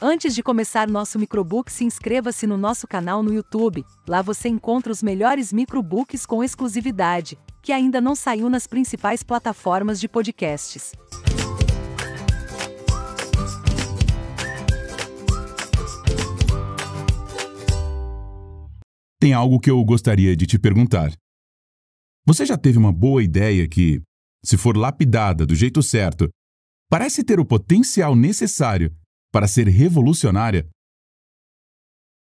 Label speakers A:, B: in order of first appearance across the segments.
A: Antes de começar nosso microbook, se inscreva-se no nosso canal no YouTube. Lá você encontra os melhores microbooks com exclusividade, que ainda não saiu nas principais plataformas de podcasts.
B: Tem algo que eu gostaria de te perguntar. Você já teve uma boa ideia que, se for lapidada do jeito certo, parece ter o potencial necessário para ser revolucionária?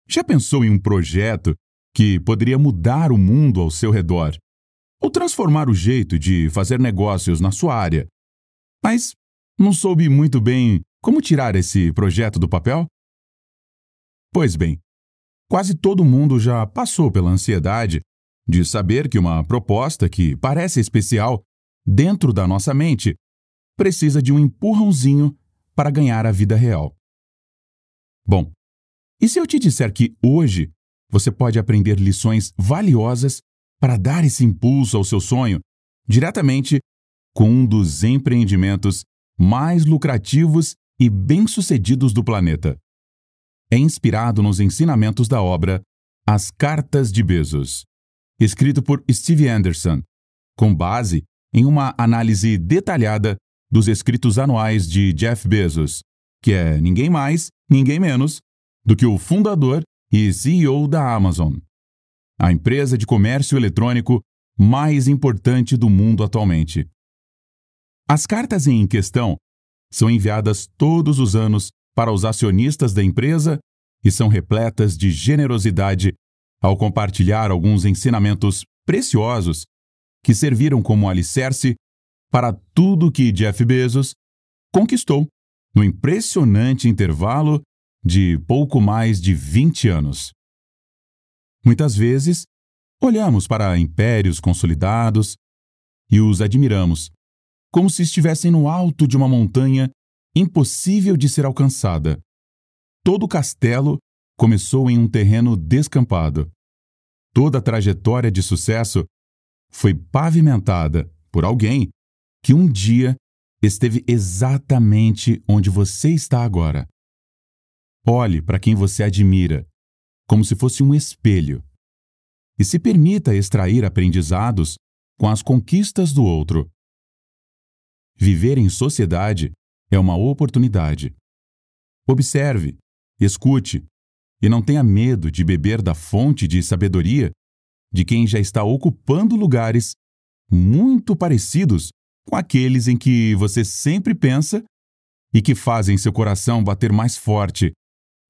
B: Já pensou em um projeto que poderia mudar o mundo ao seu redor? Ou transformar o jeito de fazer negócios na sua área? Mas não soube muito bem como tirar esse projeto do papel? Pois bem, quase todo mundo já passou pela ansiedade de saber que uma proposta que parece especial dentro da nossa mente precisa de um empurrãozinho para ganhar a vida real. Bom, e se eu te disser que hoje você pode aprender lições valiosas para dar esse impulso ao seu sonho diretamente com um dos empreendimentos mais lucrativos e bem-sucedidos do planeta? É inspirado nos ensinamentos da obra As Cartas de Bezos, escrito por Steve Anderson, com base em uma análise detalhada dos escritos anuais de Jeff Bezos, que é ninguém mais, ninguém menos do que o fundador e CEO da Amazon, a empresa de comércio eletrônico mais importante do mundo atualmente. As cartas em questão são enviadas todos os anos para os acionistas da empresa e são repletas de generosidade ao compartilhar alguns ensinamentos preciosos que serviram como alicerce para tudo que Jeff Bezos conquistou no impressionante intervalo de pouco mais de 20 anos. Muitas vezes, olhamos para impérios consolidados e os admiramos, como se estivessem no alto de uma montanha impossível de ser alcançada. Todo o castelo começou em um terreno descampado. Toda a trajetória de sucesso foi pavimentada por alguém que um dia esteve exatamente onde você está agora. Olhe para quem você admira, como se fosse um espelho, e se permita extrair aprendizados com as conquistas do outro. Viver em sociedade é uma oportunidade. Observe, escute e não tenha medo de beber da fonte de sabedoria de quem já está ocupando lugares muito parecidos com aqueles em que você sempre pensa e que fazem seu coração bater mais forte,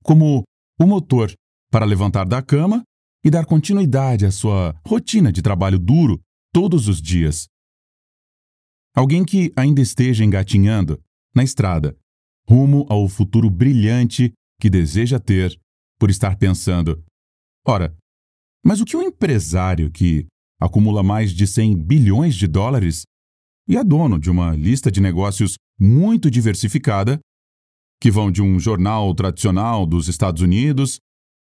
B: como o motor para levantar da cama e dar continuidade à sua rotina de trabalho duro todos os dias. Alguém que ainda esteja engatinhando na estrada, rumo ao futuro brilhante que deseja ter, por estar pensando: ora, mas o que um empresário que acumula mais de 100 bilhões de dólares e é dono de uma lista de negócios muito diversificada, que vão de um jornal tradicional dos Estados Unidos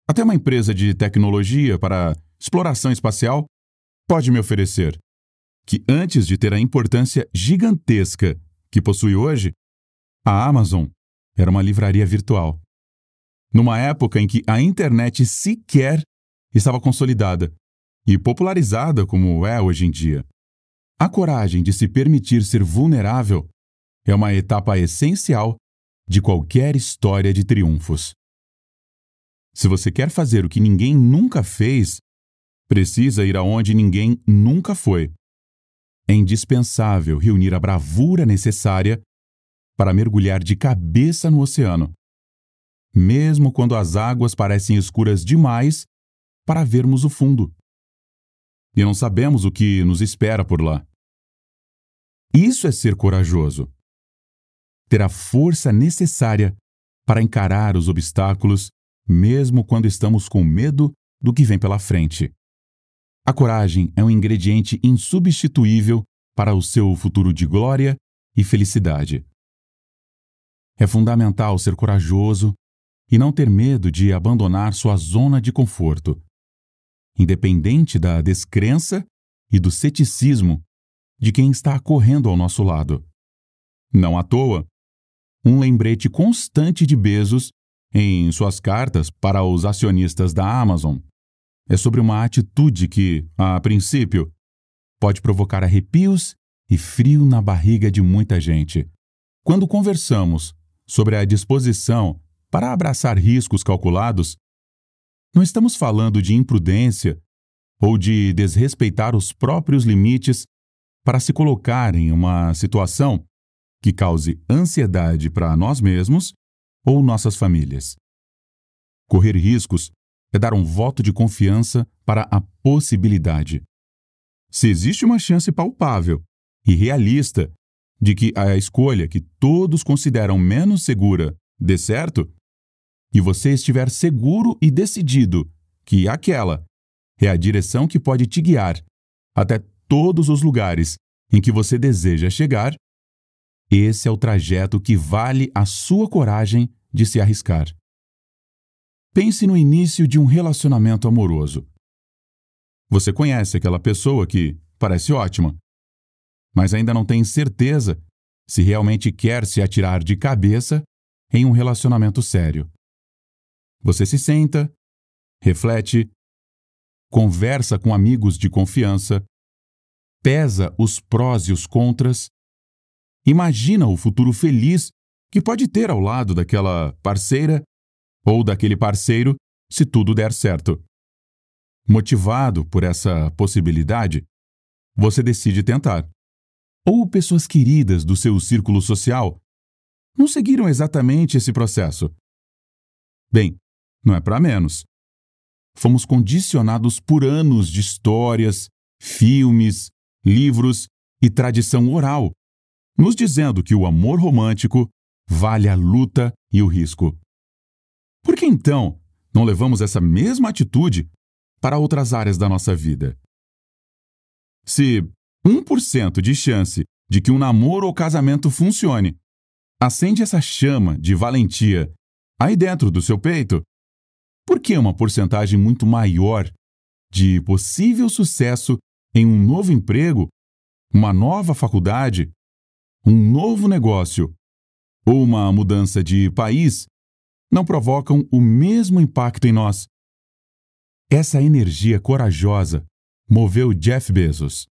B: até uma empresa de tecnologia para exploração espacial, pode me oferecer que antes de ter a importância gigantesca que possui hoje, a Amazon era uma livraria virtual. Numa época em que a internet sequer estava consolidada e popularizada como é hoje em dia. A coragem de se permitir ser vulnerável é uma etapa essencial de qualquer história de triunfos. Se você quer fazer o que ninguém nunca fez, precisa ir aonde ninguém nunca foi. É indispensável reunir a bravura necessária para mergulhar de cabeça no oceano, mesmo quando as águas parecem escuras demais para vermos o fundo e não sabemos o que nos espera por lá. Isso é ser corajoso. Ter a força necessária para encarar os obstáculos, mesmo quando estamos com medo do que vem pela frente. A coragem é um ingrediente insubstituível para o seu futuro de glória e felicidade. É fundamental ser corajoso e não ter medo de abandonar sua zona de conforto independente da descrença e do ceticismo de quem está correndo ao nosso lado. Não à toa, um lembrete constante de Bezos em suas cartas para os acionistas da Amazon é sobre uma atitude que, a princípio, pode provocar arrepios e frio na barriga de muita gente. Quando conversamos sobre a disposição para abraçar riscos calculados, não estamos falando de imprudência ou de desrespeitar os próprios limites para se colocar em uma situação que cause ansiedade para nós mesmos ou nossas famílias. Correr riscos é dar um voto de confiança para a possibilidade. Se existe uma chance palpável e realista de que a escolha que todos consideram menos segura dê certo, e você estiver seguro e decidido que aquela é a direção que pode te guiar até todos os lugares em que você deseja chegar, esse é o trajeto que vale a sua coragem de se arriscar. Pense no início de um relacionamento amoroso. Você conhece aquela pessoa que parece ótima, mas ainda não tem certeza se realmente quer se atirar de cabeça em um relacionamento sério. Você se senta, reflete, conversa com amigos de confiança, pesa os prós e os contras, imagina o futuro feliz que pode ter ao lado daquela parceira ou daquele parceiro se tudo der certo. Motivado por essa possibilidade, você decide tentar. Ou pessoas queridas do seu círculo social não seguiram exatamente esse processo. Bem, não é para menos. Fomos condicionados por anos de histórias, filmes, livros e tradição oral, nos dizendo que o amor romântico vale a luta e o risco. Por que então não levamos essa mesma atitude para outras áreas da nossa vida? Se 1% de chance de que um namoro ou casamento funcione acende essa chama de valentia aí dentro do seu peito, por que uma porcentagem muito maior de possível sucesso em um novo emprego, uma nova faculdade, um novo negócio ou uma mudança de país não provocam o mesmo impacto em nós. Essa energia corajosa moveu Jeff Bezos,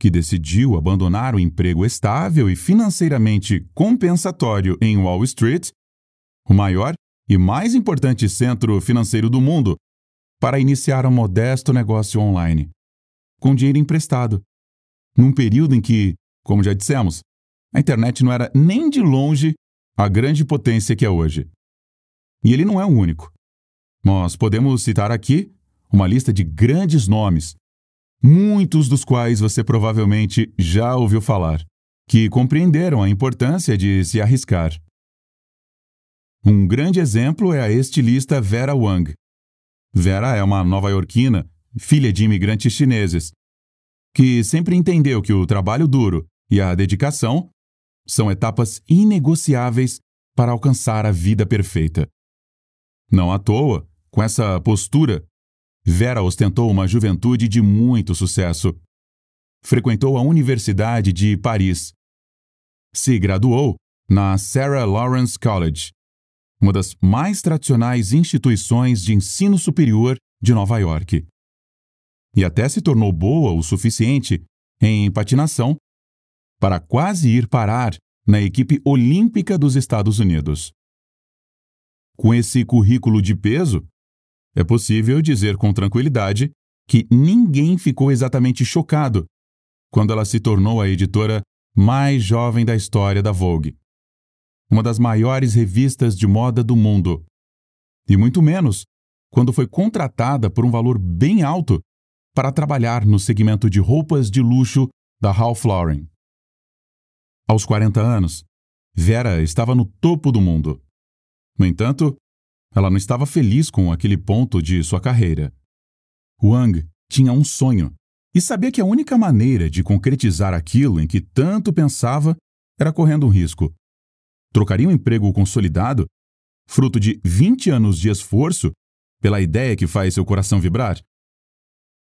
B: que decidiu abandonar o emprego estável e financeiramente compensatório em Wall Street, o maior e mais importante centro financeiro do mundo, para iniciar um modesto negócio online, com dinheiro emprestado, num período em que, como já dissemos, a internet não era nem de longe a grande potência que é hoje. E ele não é o único. Nós podemos citar aqui uma lista de grandes nomes, muitos dos quais você provavelmente já ouviu falar, que compreenderam a importância de se arriscar. Um grande exemplo é a estilista Vera Wang. Vera é uma nova-iorquina, filha de imigrantes chineses, que sempre entendeu que o trabalho duro e a dedicação são etapas inegociáveis para alcançar a vida perfeita. Não à toa, com essa postura, Vera ostentou uma juventude de muito sucesso. Frequentou a Universidade de Paris. Se graduou na Sarah Lawrence College, uma das mais tradicionais instituições de ensino superior de Nova York. E até se tornou boa o suficiente em patinação para quase ir parar na equipe olímpica dos Estados Unidos. Com esse currículo de peso, é possível dizer com tranquilidade que ninguém ficou exatamente chocado quando ela se tornou a editora mais jovem da história da Vogue, uma das maiores revistas de moda do mundo, e muito menos quando foi contratada por um valor bem alto para trabalhar no segmento de roupas de luxo da Ralph Lauren. Aos 40 anos, Vera estava no topo do mundo. No entanto, ela não estava feliz com aquele ponto de sua carreira. Wang tinha um sonho e sabia que a única maneira de concretizar aquilo em que tanto pensava era correndo um risco. Trocaria um emprego consolidado, fruto de 20 anos de esforço, pela ideia que faz seu coração vibrar?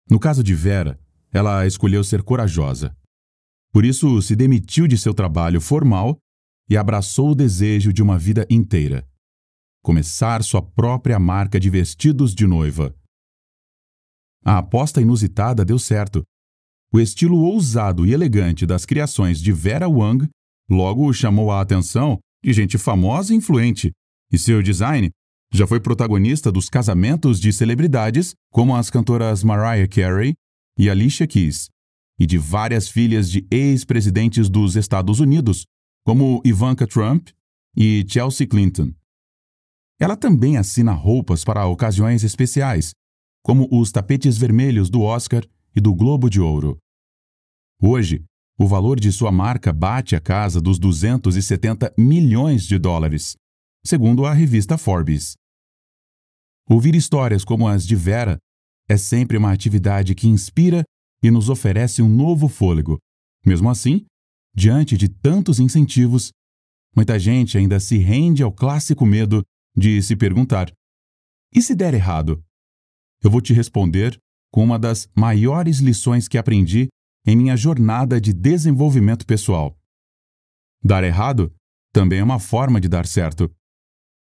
B: No caso de Vera, ela escolheu ser corajosa. Por isso, se demitiu de seu trabalho formal e abraçou o desejo de uma vida inteira. começar sua própria marca de vestidos de noiva. A aposta inusitada deu certo. O estilo ousado e elegante das criações de Vera Wang logo chamou a atenção de gente famosa e influente, e seu design já foi protagonista dos casamentos de celebridades como as cantoras Mariah Carey e Alicia Keys, e de várias filhas de ex-presidentes dos Estados Unidos, como Ivanka Trump e Chelsea Clinton. Ela também assina roupas para ocasiões especiais, como os tapetes vermelhos do Oscar e do Globo de Ouro. Hoje, o valor de sua marca bate a casa dos 270 milhões de dólares, segundo a revista Forbes. Ouvir histórias como as de Vera é sempre uma atividade que inspira e nos oferece um novo fôlego. Mesmo assim, diante de tantos incentivos, muita gente ainda se rende ao clássico medo de se perguntar: e se der errado? Eu vou te responder com uma das maiores lições que aprendi em minha jornada de desenvolvimento pessoal. Dar errado também é uma forma de dar certo.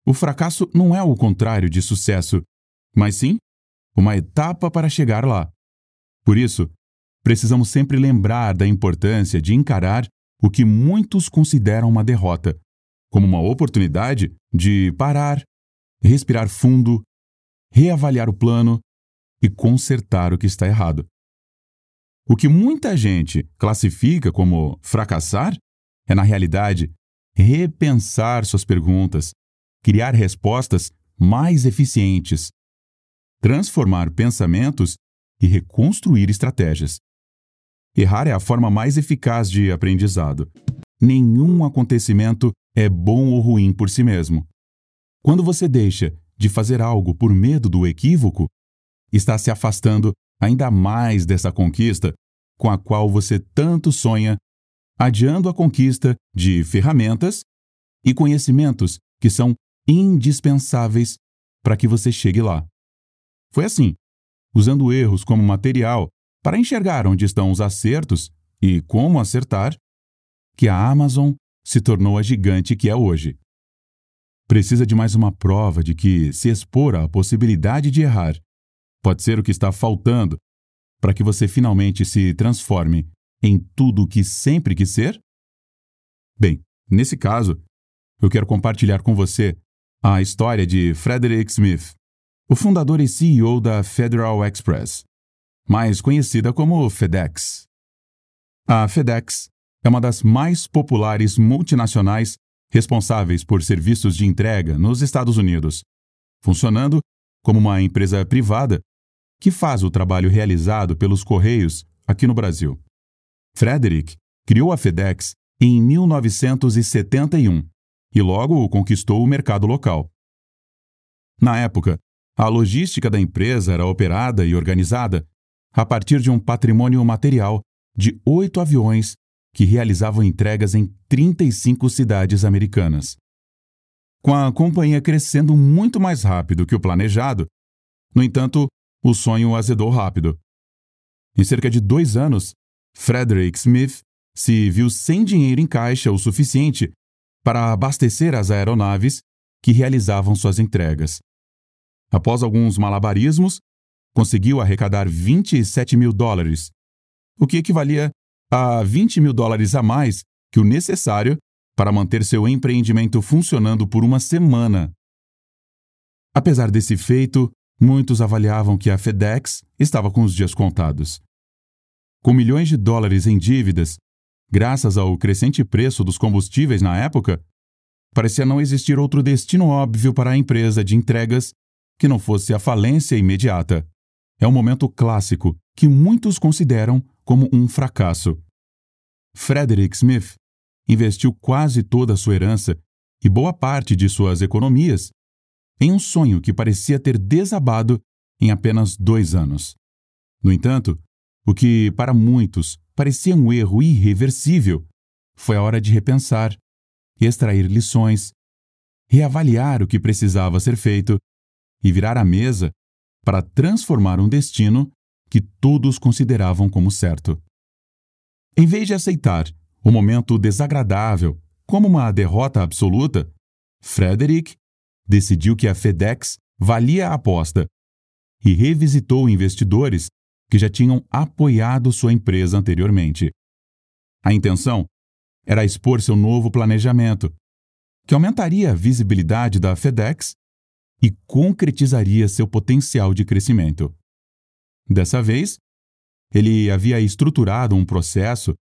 B: O fracasso não é o contrário de sucesso, mas sim uma etapa para chegar lá. Por isso, precisamos sempre lembrar da importância de encarar o que muitos consideram uma derrota como uma oportunidade de parar, respirar fundo, reavaliar o plano e consertar o que está errado. O que muita gente classifica como fracassar é, na realidade, repensar suas perguntas, criar respostas mais eficientes, transformar pensamentos e reconstruir estratégias. Errar é a forma mais eficaz de aprendizado. Nenhum acontecimento é bom ou ruim por si mesmo. Quando você deixa de fazer algo por medo do equívoco, está se afastando ainda mais dessa conquista com a qual você tanto sonha, adiando a conquista de ferramentas e conhecimentos que são indispensáveis para que você chegue lá. Foi assim, usando erros como material para enxergar onde estão os acertos e como acertar, que a Amazon se tornou a gigante que é hoje. Precisa de mais uma prova de que se expor à possibilidade de errar pode ser o que está faltando para que você finalmente se transforme em tudo o que sempre quis ser? Bem, nesse caso, eu quero compartilhar com você a história de Frederick Smith, o fundador e CEO da Federal Express, mais conhecida como FedEx. A FedEx é uma das mais populares multinacionais responsáveis por serviços de entrega nos Estados Unidos, funcionando como uma empresa privada que faz o trabalho realizado pelos Correios aqui no Brasil. Frederick criou a FedEx em 1971 e logo conquistou o mercado local. Na época, a logística da empresa era operada e organizada a partir de um patrimônio material de oito aviões que realizavam entregas em 35 cidades americanas. Com a companhia crescendo muito mais rápido que o planejado, no entanto, o sonho azedou rápido. Em cerca de dois anos, Frederick Smith se viu sem dinheiro em caixa o suficiente para abastecer as aeronaves que realizavam suas entregas. Após alguns malabarismos, conseguiu arrecadar 27 mil dólares, o que equivalia a 20 mil dólares a mais que o necessário para manter seu empreendimento funcionando por uma semana. Apesar desse feito, muitos avaliavam que a FedEx estava com os dias contados. Com milhões de dólares em dívidas, graças ao crescente preço dos combustíveis na época, parecia não existir outro destino óbvio para a empresa de entregas que não fosse a falência imediata. É um momento clássico que muitos consideram como um fracasso. Frederick Smith investiu quase toda a sua herança e boa parte de suas economias em um sonho que parecia ter desabado em apenas dois anos. No entanto, o que para muitos parecia um erro irreversível foi a hora de repensar, extrair lições, reavaliar o que precisava ser feito e virar a mesa para transformar um destino que todos consideravam como certo. Em vez de aceitar o momento desagradável como uma derrota absoluta, Frederick decidiu que a FedEx valia a aposta e revisitou investidores que já tinham apoiado sua empresa anteriormente. A intenção era expor seu novo planejamento, que aumentaria a visibilidade da FedEx e concretizaria seu potencial de crescimento. Dessa vez, ele havia estruturado um processo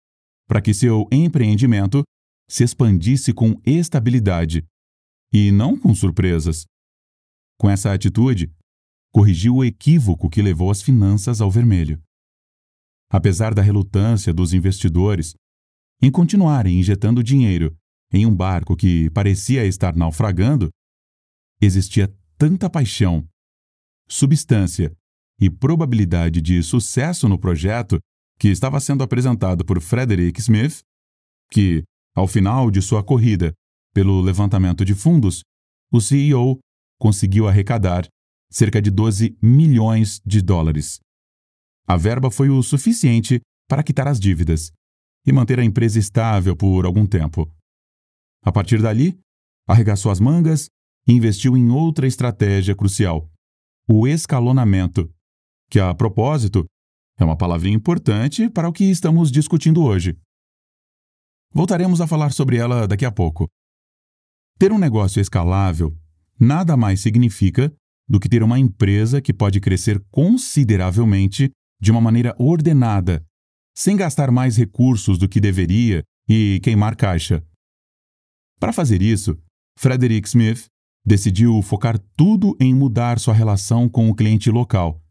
B: para que seu empreendimento se expandisse com estabilidade e não com surpresas. Com essa atitude, corrigiu o equívoco que levou as finanças ao vermelho. Apesar da relutância dos investidores em continuarem injetando dinheiro em um barco que parecia estar naufragando, existia tanta paixão, substância e probabilidade de sucesso no projeto que estava sendo apresentado por Frederick Smith, que, ao final de sua corrida pelo levantamento de fundos, o CEO conseguiu arrecadar cerca de 12 milhões de dólares. A verba foi o suficiente para quitar as dívidas e manter a empresa estável por algum tempo. A partir dali, arregaçou as mangas e investiu em outra estratégia crucial: o escalonamento, que, a propósito, é uma palavrinha importante para o que estamos discutindo hoje. Voltaremos a falar sobre ela daqui a pouco. Ter um negócio escalável nada mais significa do que ter uma empresa que pode crescer consideravelmente de uma maneira ordenada, sem gastar mais recursos do que deveria e queimar caixa. Para fazer isso, Frederick Smith decidiu focar tudo em mudar sua relação com o cliente local,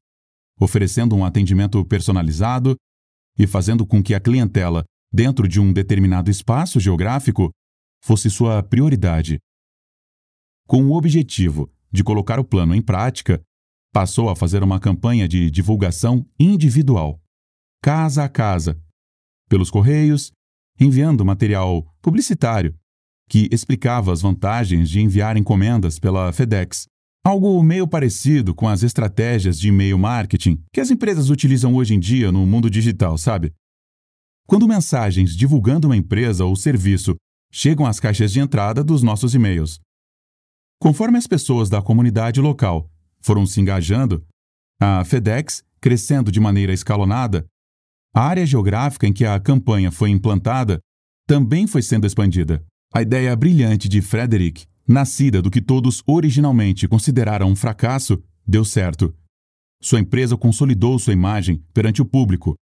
B: oferecendo um atendimento personalizado e fazendo com que a clientela, dentro de um determinado espaço geográfico, fosse sua prioridade. Com o objetivo de colocar o plano em prática, passou a fazer uma campanha de divulgação individual, casa a casa, pelos correios, enviando material publicitário que explicava as vantagens de enviar encomendas pela FedEx. Algo meio parecido com as estratégias de e-mail marketing que as empresas utilizam hoje em dia no mundo digital, sabe? Quando mensagens divulgando uma empresa ou serviço chegam às caixas de entrada dos nossos e-mails. Conforme as pessoas da comunidade local foram se engajando, a FedEx, crescendo de maneira escalonada, a área geográfica em que a campanha foi implantada também foi sendo expandida. A ideia brilhante de Frederick, nascida do que todos originalmente consideraram um fracasso, deu certo. Sua empresa consolidou sua imagem perante o público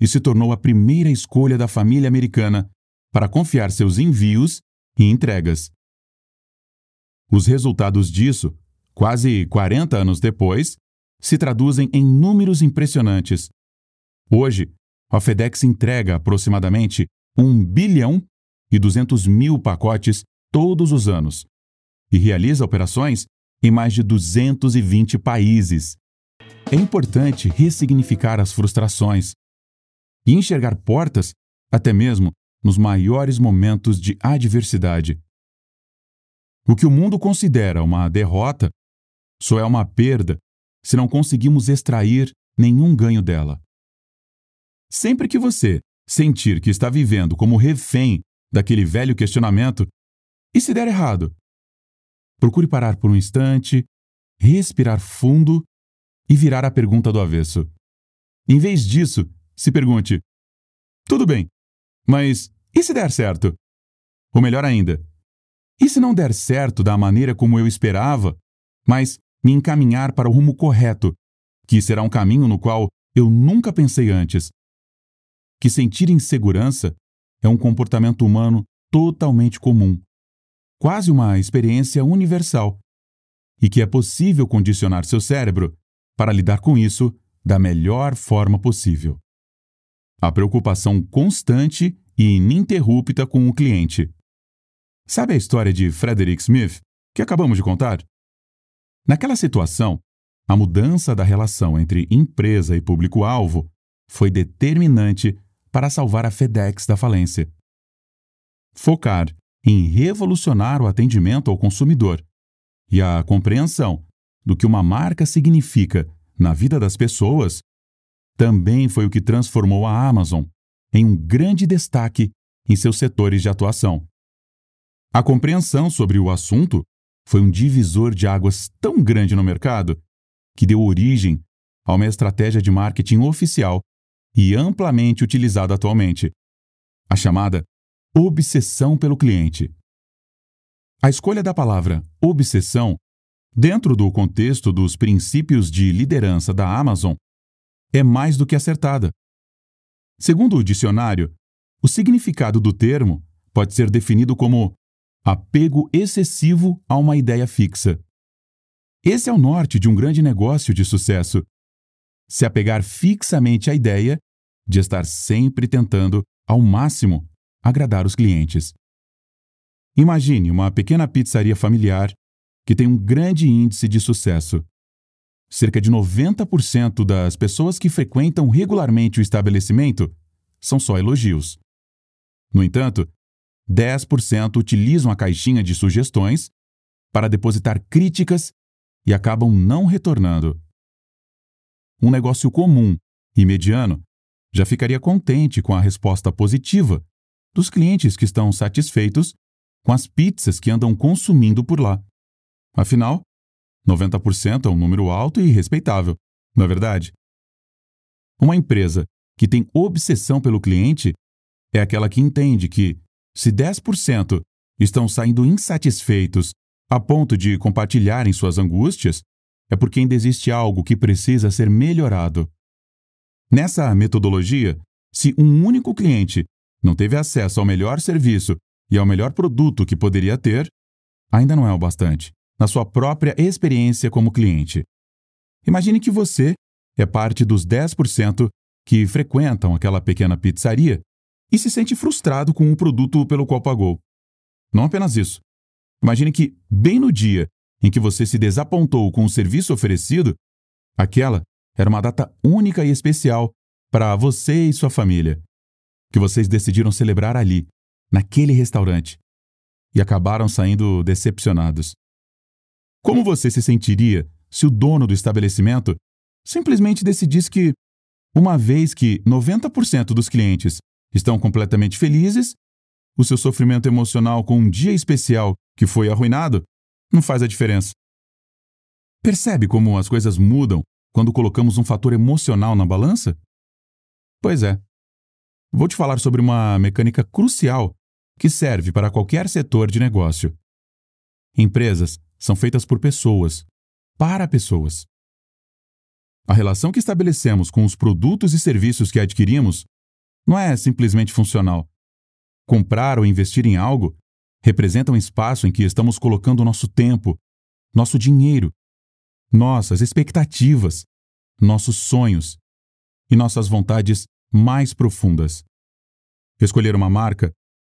B: e se tornou a primeira escolha da família americana para confiar seus envios e entregas. Os resultados disso, quase 40 anos depois, se traduzem em números impressionantes. Hoje, a FedEx entrega aproximadamente 1 bilhão e 200 mil pacotes todos os anos e realiza operações em mais de 220 países. É importante ressignificar as frustrações e enxergar portas até mesmo nos maiores momentos de adversidade. O que o mundo considera uma derrota só é uma perda se não conseguimos extrair nenhum ganho dela. Sempre que você sentir que está vivendo como refém daquele velho questionamento: e se der errado? Procure parar por um instante, respirar fundo e virar a pergunta do avesso. Em vez disso, se pergunte: tudo bem, mas e se der certo? Ou melhor ainda, e se não der certo da maneira como eu esperava, mas me encaminhar para o rumo correto, que será um caminho no qual eu nunca pensei antes? Que sentir insegurança é um comportamento humano totalmente comum, quase uma experiência universal, e que é possível condicionar seu cérebro para lidar com isso da melhor forma possível. A preocupação constante e ininterrupta com o cliente. Sabe a história de Frederick Smith, que acabamos de contar? Naquela situação, a mudança da relação entre empresa e público-alvo foi determinante para salvar a FedEx da falência. Focar em revolucionar o atendimento ao consumidor e a compreensão do que uma marca significa na vida das pessoas também foi o que transformou a Amazon em um grande destaque em seus setores de atuação. A compreensão sobre o assunto foi um divisor de águas tão grande no mercado que deu origem a uma estratégia de marketing oficial e amplamente utilizada atualmente, a chamada obsessão pelo cliente. A escolha da palavra obsessão, dentro do contexto dos princípios de liderança da Amazon, é mais do que acertada. Segundo o dicionário, o significado do termo pode ser definido como apego excessivo a uma ideia fixa. Esse é o norte de um grande negócio de sucesso. Se apegar fixamente à ideia de estar sempre tentando, ao máximo, agradar os clientes. Imagine uma pequena pizzaria familiar que tem um grande índice de sucesso. Cerca de 90% das pessoas que frequentam regularmente o estabelecimento são só elogios. No entanto, 10% utilizam a caixinha de sugestões para depositar críticas e acabam não retornando. Um negócio comum e mediano já ficaria contente com a resposta positiva dos clientes que estão satisfeitos com as pizzas que andam consumindo por lá. Afinal, 90% é um número alto e respeitável, não é verdade? Uma empresa que tem obsessão pelo cliente é aquela que entende que, se 10% estão saindo insatisfeitos a ponto de compartilharem suas angústias, é porque ainda existe algo que precisa ser melhorado. Nessa metodologia, se um único cliente não teve acesso ao melhor serviço e ao melhor produto que poderia ter, ainda não é o bastante na sua própria experiência como cliente. Imagine que você é parte dos 10% que frequentam aquela pequena pizzaria e se sente frustrado com o produto pelo qual pagou. Não apenas isso. Imagine que, bem no dia em que você se desapontou com o serviço oferecido, aquela era uma data única e especial para você e sua família, que vocês decidiram celebrar ali, naquele restaurante, e acabaram saindo decepcionados. Como você se sentiria se o dono do estabelecimento simplesmente decidisse que, uma vez que 90% dos clientes estão completamente felizes, o seu sofrimento emocional com um dia especial que foi arruinado não faz a diferença? Percebe como as coisas mudam quando colocamos um fator emocional na balança? Pois é. Vou te falar sobre uma mecânica crucial que serve para qualquer setor de negócio. Empresas são feitas por pessoas, para pessoas. A relação que estabelecemos com os produtos e serviços que adquirimos não é simplesmente funcional. Comprar ou investir em algo representa um espaço em que estamos colocando nosso tempo, nosso dinheiro, nossas expectativas, nossos sonhos e nossas vontades mais profundas. Escolher uma marca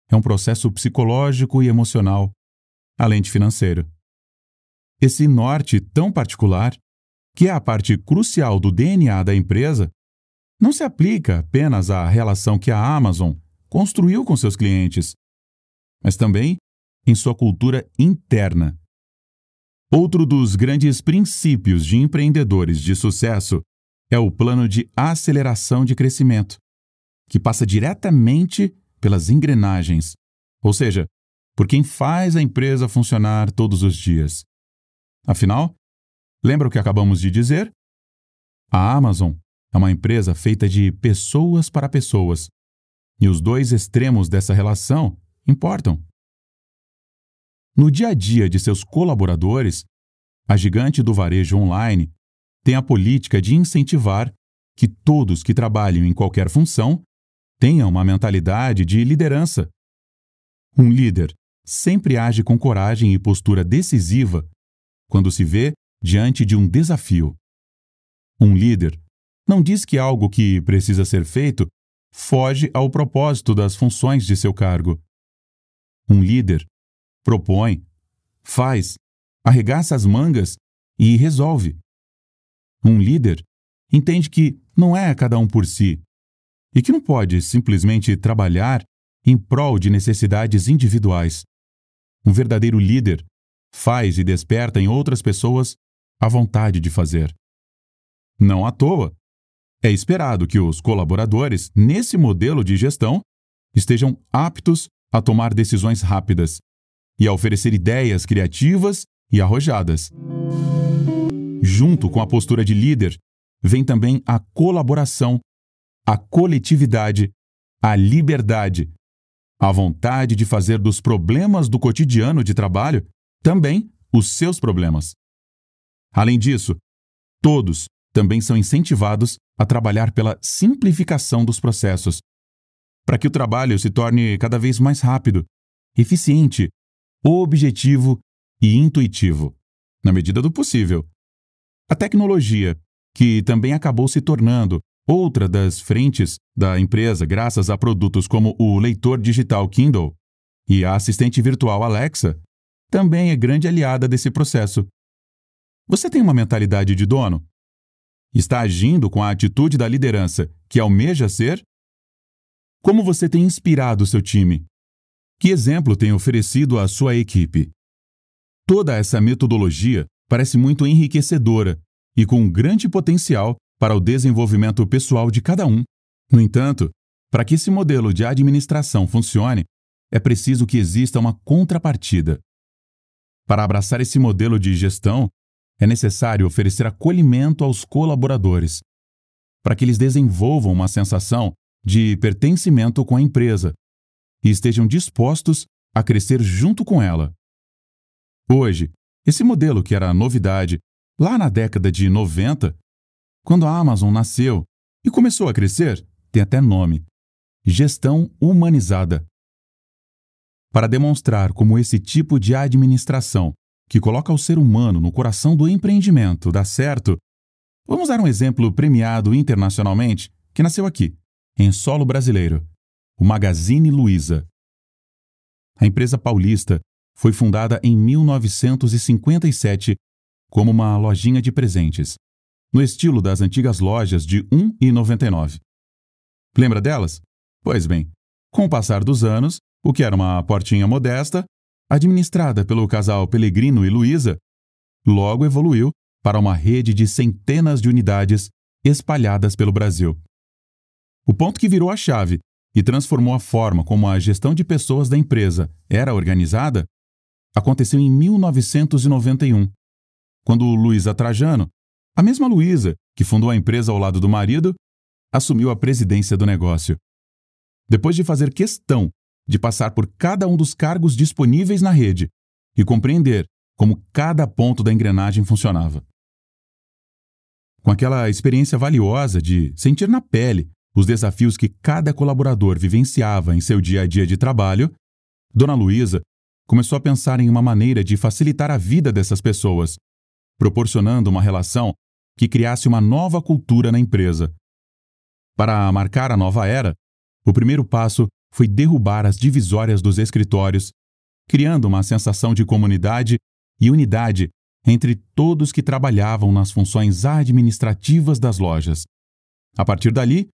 B: é um processo psicológico e emocional, além de financeiro. Esse norte tão particular, que é a parte crucial do DNA da empresa, não se aplica apenas à relação que a Amazon construiu com seus clientes, mas também em sua cultura interna. Outro dos grandes princípios de empreendedores de sucesso é o plano de aceleração de crescimento, que passa diretamente pelas engrenagens, ou seja, por quem faz a empresa funcionar todos os dias. Afinal, lembra o que acabamos de dizer? A Amazon é uma empresa feita de pessoas para pessoas, e os dois extremos dessa relação importam. No dia a dia de seus colaboradores, a gigante do varejo online tem a política de incentivar que todos que trabalhem em qualquer função tenham uma mentalidade de liderança. Um líder sempre age com coragem e postura decisiva quando se vê diante de um desafio. Um líder não diz que algo que precisa ser feito foge ao propósito das funções de seu cargo. Um líder propõe, faz, arregaça as mangas e resolve. Um líder entende que não é cada um por si e que não pode simplesmente trabalhar em prol de necessidades individuais. Um verdadeiro líder faz e desperta em outras pessoas a vontade de fazer. Não à toa, é esperado que os colaboradores, nesse modelo de gestão, estejam aptos a tomar decisões rápidas e a oferecer ideias criativas e arrojadas. Junto com a postura de líder, vem também a colaboração, a coletividade, a liberdade, a vontade de fazer dos problemas do cotidiano de trabalho também os seus problemas. Além disso, todos também são incentivados a trabalhar pela simplificação dos processos, para que o trabalho se torne cada vez mais rápido, eficiente, objetivo e intuitivo, na medida do possível. A tecnologia, que também acabou se tornando outra das frentes da empresa graças a produtos como o leitor digital Kindle e a assistente virtual Alexa, também é grande aliada desse processo. Você tem uma mentalidade de dono? Está agindo com a atitude da liderança que almeja ser? Como você tem inspirado seu time? Que exemplo tem oferecido à sua equipe? Toda essa metodologia parece muito enriquecedora e com um grande potencial para o desenvolvimento pessoal de cada um. No entanto, para que esse modelo de administração funcione, é preciso que exista uma contrapartida. Para abraçar esse modelo de gestão, é necessário oferecer acolhimento aos colaboradores, para que eles desenvolvam uma sensação de pertencimento com a empresa e estejam dispostos a crescer junto com ela. Hoje, esse modelo que era novidade lá na década de 90, quando a Amazon nasceu e começou a crescer, tem até nome: Gestão Humanizada. Para demonstrar como esse tipo de administração, que coloca o ser humano no coração do empreendimento, dá certo, vamos dar um exemplo premiado internacionalmente que nasceu aqui, em solo brasileiro o Magazine Luiza. A empresa paulista foi fundada em 1957 como uma lojinha de presentes, no estilo das antigas lojas de R$ 1,99. Lembra delas? Pois bem, com o passar dos anos, o que era uma portinha modesta, administrada pelo casal Pellegrino e Luiza, logo evoluiu para uma rede de centenas de unidades espalhadas pelo Brasil. O ponto que virou a chave e transformou a forma como a gestão de pessoas da empresa era organizada, aconteceu em 1991, quando Luísa Trajano, a mesma Luísa que fundou a empresa ao lado do marido, assumiu a presidência do negócio. Depois de fazer questão de passar por cada um dos cargos disponíveis na rede e compreender como cada ponto da engrenagem funcionava. Com aquela experiência valiosa de sentir na pele os desafios que cada colaborador vivenciava em seu dia a dia de trabalho, Dona Luísa começou a pensar em uma maneira de facilitar a vida dessas pessoas, proporcionando uma relação que criasse uma nova cultura na empresa. Para marcar a nova era, o primeiro passo foi derrubar as divisórias dos escritórios, criando uma sensação de comunidade e unidade entre todos que trabalhavam nas funções administrativas das lojas. A partir dali,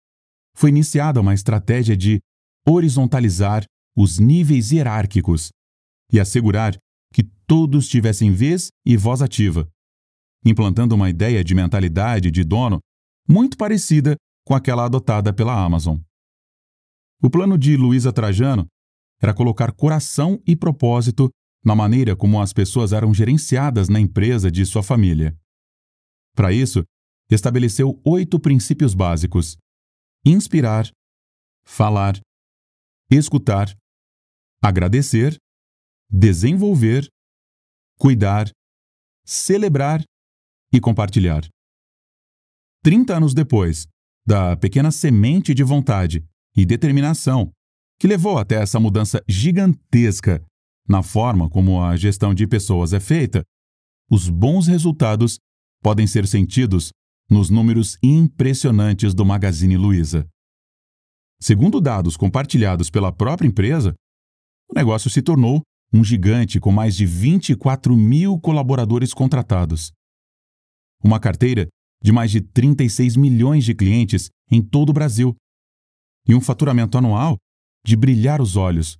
B: foi iniciada uma estratégia de horizontalizar os níveis hierárquicos e assegurar que todos tivessem vez e voz ativa, implantando uma ideia de mentalidade de dono muito parecida com aquela adotada pela Amazon. O plano de Luísa Trajano era colocar coração e propósito na maneira como as pessoas eram gerenciadas na empresa de sua família. Para isso, estabeleceu oito princípios básicos, inspirar, falar, escutar, agradecer, desenvolver, cuidar, celebrar e compartilhar. Trinta anos depois, da pequena semente de vontade e determinação que levou até essa mudança gigantesca na forma como a gestão de pessoas é feita, os bons resultados podem ser sentidos nos números impressionantes do Magazine Luiza. Segundo dados compartilhados pela própria empresa, o negócio se tornou um gigante com mais de 24 mil colaboradores contratados. Uma carteira de mais de 36 milhões de clientes em todo o Brasil e um faturamento anual de brilhar os olhos,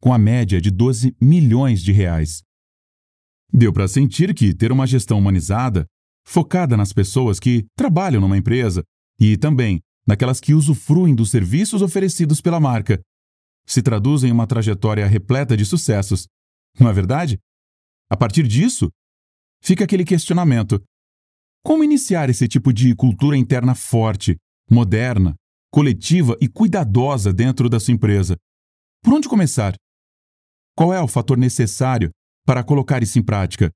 B: com a média de 12 milhões de reais. Deu para sentir que ter uma gestão humanizada focada nas pessoas que trabalham numa empresa e também naquelas que usufruem dos serviços oferecidos pela marca. Se traduz em uma trajetória repleta de sucessos. Não é verdade? A partir disso, fica aquele questionamento: como iniciar esse tipo de cultura interna forte, moderna, coletiva e cuidadosa dentro da sua empresa? Por onde começar? Qual é o fator necessário para colocar isso em prática?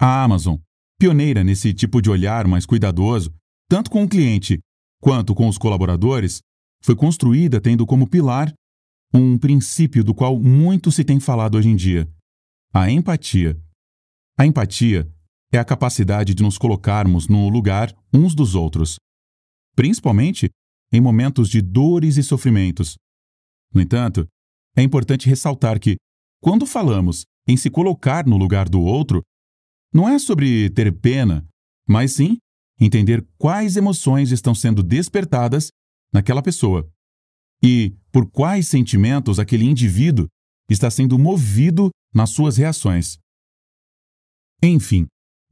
B: A Amazon, pioneira nesse tipo de olhar mais cuidadoso, tanto com o cliente quanto com os colaboradores, foi construída tendo como pilar um princípio do qual muito se tem falado hoje em dia: a empatia. A empatia é a capacidade de nos colocarmos no lugar uns dos outros, principalmente em momentos de dores e sofrimentos. No entanto, é importante ressaltar que, quando falamos em se colocar no lugar do outro, não é sobre ter pena, mas sim entender quais emoções estão sendo despertadas naquela pessoa e por quais sentimentos aquele indivíduo está sendo movido nas suas reações. Enfim,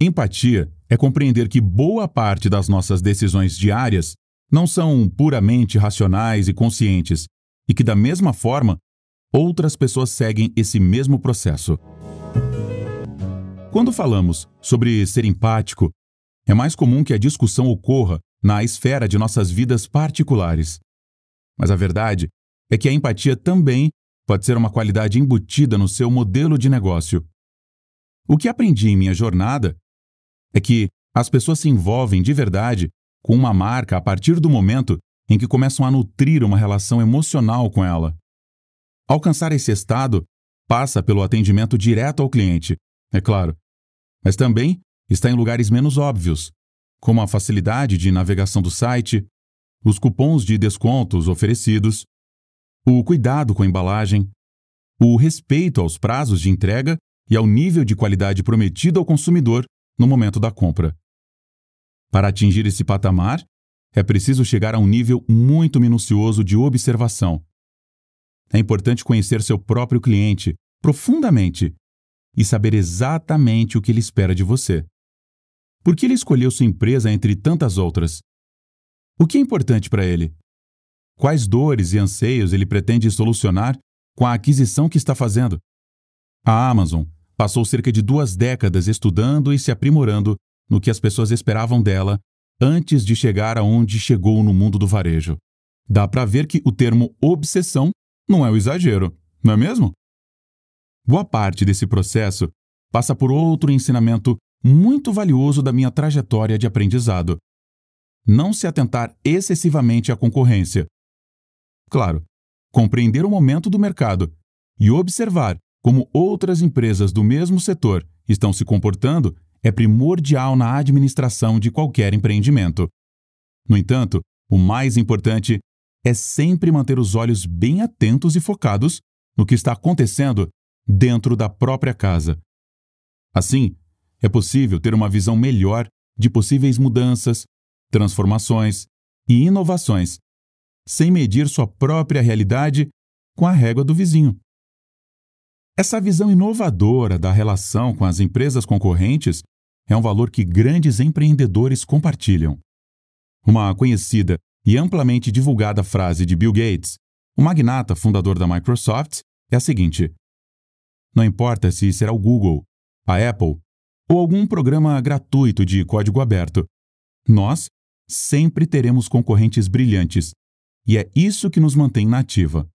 B: empatia é compreender que boa parte das nossas decisões diárias não são puramente racionais e conscientes, e que, da mesma forma, outras pessoas seguem esse mesmo processo. Quando falamos sobre ser empático, é mais comum que a discussão ocorra na esfera de nossas vidas particulares. Mas a verdade é que a empatia também pode ser uma qualidade embutida no seu modelo de negócio. O que aprendi em minha jornada é que as pessoas se envolvem de verdade com uma marca a partir do momento em que começam a nutrir uma relação emocional com ela. Alcançar esse estado passa pelo atendimento direto ao cliente, é claro, mas também está em lugares menos óbvios, como a facilidade de navegação do site, os cupons de descontos oferecidos, o cuidado com a embalagem, o respeito aos prazos de entrega e ao nível de qualidade prometido ao consumidor no momento da compra. Para atingir esse patamar, é preciso chegar a um nível muito minucioso de observação. É importante conhecer seu próprio cliente profundamente e saber exatamente o que ele espera de você. Por que ele escolheu sua empresa entre tantas outras? O que é importante para ele? Quais dores e anseios ele pretende solucionar com a aquisição que está fazendo? A Amazon passou cerca de duas décadas estudando e se aprimorando no que as pessoas esperavam dela antes de chegar aonde chegou no mundo do varejo. Dá para ver que o termo obsessão não é o exagero, não é mesmo? Boa parte desse processo passa por outro ensinamento muito valioso da minha trajetória de aprendizado. Não se atentar excessivamente à concorrência. Claro, compreender o momento do mercado e observar como outras empresas do mesmo setor estão se comportando é primordial na administração de qualquer empreendimento. No entanto, o mais importante é sempre manter os olhos bem atentos e focados no que está acontecendo dentro da própria casa. Assim, é possível ter uma visão melhor de possíveis mudanças, transformações e inovações, sem medir sua própria realidade com a régua do vizinho. Essa visão inovadora da relação com as empresas concorrentes é um valor que grandes empreendedores compartilham. Uma conhecida e amplamente divulgada frase de Bill Gates, o magnata fundador da Microsoft, é a seguinte: Não importa se será o Google, a Apple ou algum programa gratuito de código aberto, nós sempre teremos concorrentes brilhantes, e é isso que nos mantém na ativa.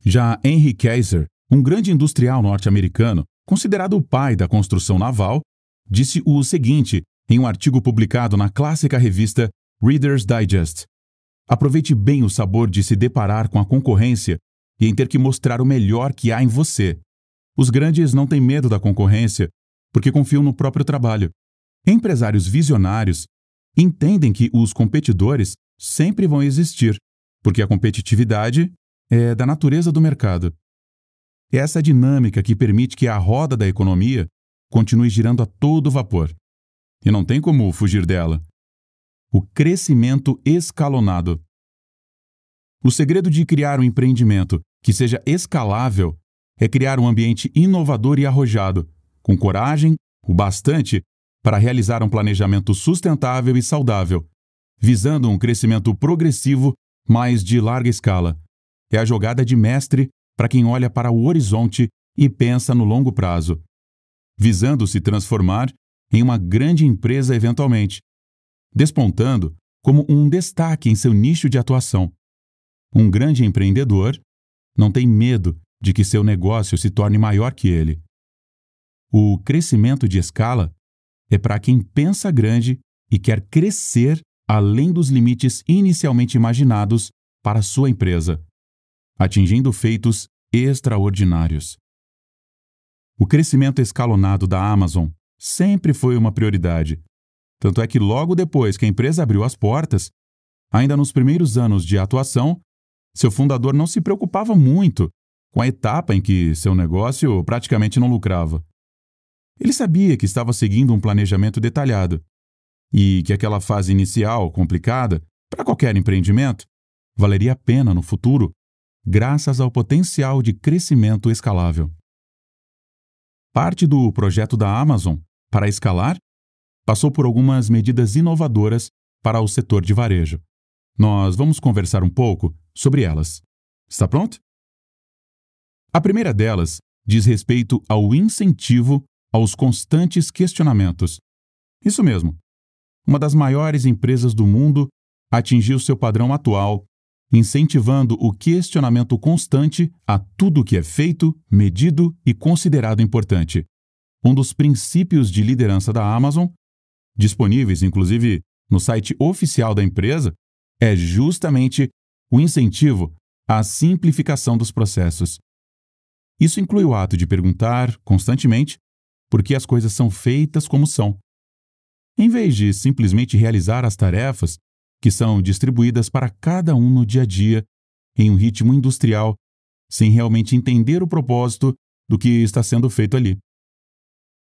B: Já Henry Kaiser, um grande industrial norte-americano, considerado o pai da construção naval, disse o seguinte em um artigo publicado na clássica revista Reader's Digest. Aproveite bem o sabor de se deparar com a concorrência e em ter que mostrar o melhor que há em você. Os grandes não têm medo da concorrência porque confiam no próprio trabalho. Empresários visionários entendem que os competidores sempre vão existir, porque a competitividade é da natureza do mercado. É essa dinâmica que permite que a roda da economia continue girando a todo vapor. E não tem como fugir dela. O crescimento escalonado. O segredo de criar um empreendimento que seja escalável é criar um ambiente inovador e arrojado, com coragem o bastante para realizar um planejamento sustentável e saudável, visando um crescimento progressivo, mas de larga escala. É a jogada de mestre para quem olha para o horizonte e pensa no longo prazo. visando se transformar em uma grande empresa eventualmente, despontando como um destaque em seu nicho de atuação. Um grande empreendedor não tem medo de que seu negócio se torne maior que ele. O crescimento de escala é para quem pensa grande e quer crescer além dos limites inicialmente imaginados para sua empresa, atingindo feitos extraordinários. O crescimento escalonado da Amazon sempre foi uma prioridade. Tanto é que logo depois que a empresa abriu as portas, ainda nos primeiros anos de atuação, seu fundador não se preocupava muito com a etapa em que seu negócio praticamente não lucrava. Ele sabia que estava seguindo um planejamento detalhado e que aquela fase inicial complicada para qualquer empreendimento valeria a pena no futuro, graças ao potencial de crescimento escalável. Parte do projeto da Amazon para escalar passou por algumas medidas inovadoras para o setor de varejo. Nós vamos conversar um pouco sobre elas. Está pronto? A primeira delas diz respeito ao incentivo aos constantes questionamentos. Isso mesmo. Uma das maiores empresas do mundo atingiu seu padrão atual, incentivando o questionamento constante a tudo que é feito, medido e considerado importante. Um dos princípios de liderança da Amazon, disponíveis inclusive no site oficial da empresa, é justamente o incentivo à simplificação dos processos. Isso inclui o ato de perguntar constantemente por que as coisas são feitas como são. Em vez de simplesmente realizar as tarefas que são distribuídas para cada um no dia a dia, em um ritmo industrial, sem realmente entender o propósito do que está sendo feito ali.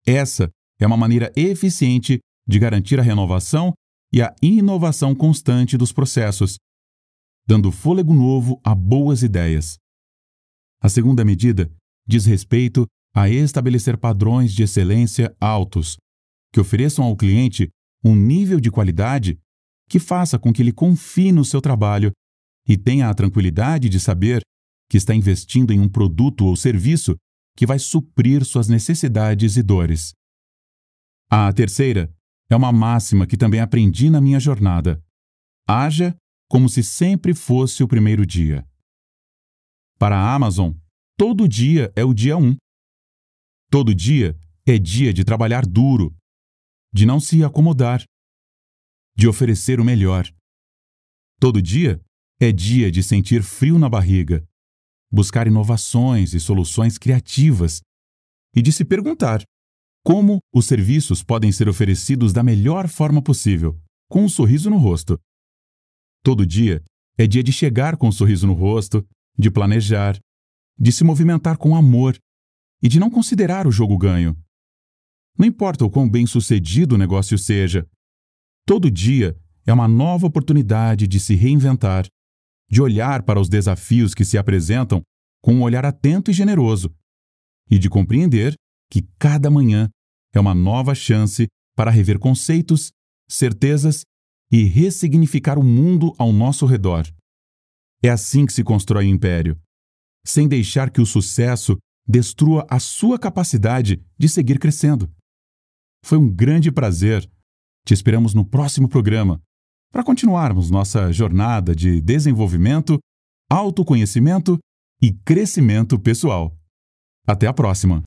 B: Essa é uma maneira eficiente de garantir a renovação e a inovação constante dos processos, dando fôlego novo a boas ideias. A segunda medida diz respeito a estabelecer padrões de excelência altos, que ofereçam ao cliente um nível de qualidade que faça com que ele confie no seu trabalho e tenha a tranquilidade de saber que está investindo em um produto ou serviço que vai suprir suas necessidades e dores. A terceira é uma máxima que também aprendi na minha jornada: haja como se sempre fosse o primeiro dia. Para a Amazon, todo dia é o dia 1. Todo dia é dia de trabalhar duro, de não se acomodar, de oferecer o melhor. Todo dia é dia de sentir frio na barriga, buscar inovações e soluções criativas e de se perguntar como os serviços podem ser oferecidos da melhor forma possível, com um sorriso no rosto. Todo dia é dia de chegar com um sorriso no rosto, de planejar, de se movimentar com amor e de não considerar o jogo ganho. Não importa o quão bem sucedido o negócio seja, todo dia é uma nova oportunidade de se reinventar, de olhar para os desafios que se apresentam com um olhar atento e generoso, e de compreender que cada manhã é uma nova chance para rever conceitos, certezas e ressignificar o mundo ao nosso redor. É assim que se constrói o um império, sem deixar que o sucesso destrua a sua capacidade de seguir crescendo. Foi um grande prazer. Te esperamos no próximo programa para continuarmos nossa jornada de desenvolvimento, autoconhecimento e crescimento pessoal. Até a próxima!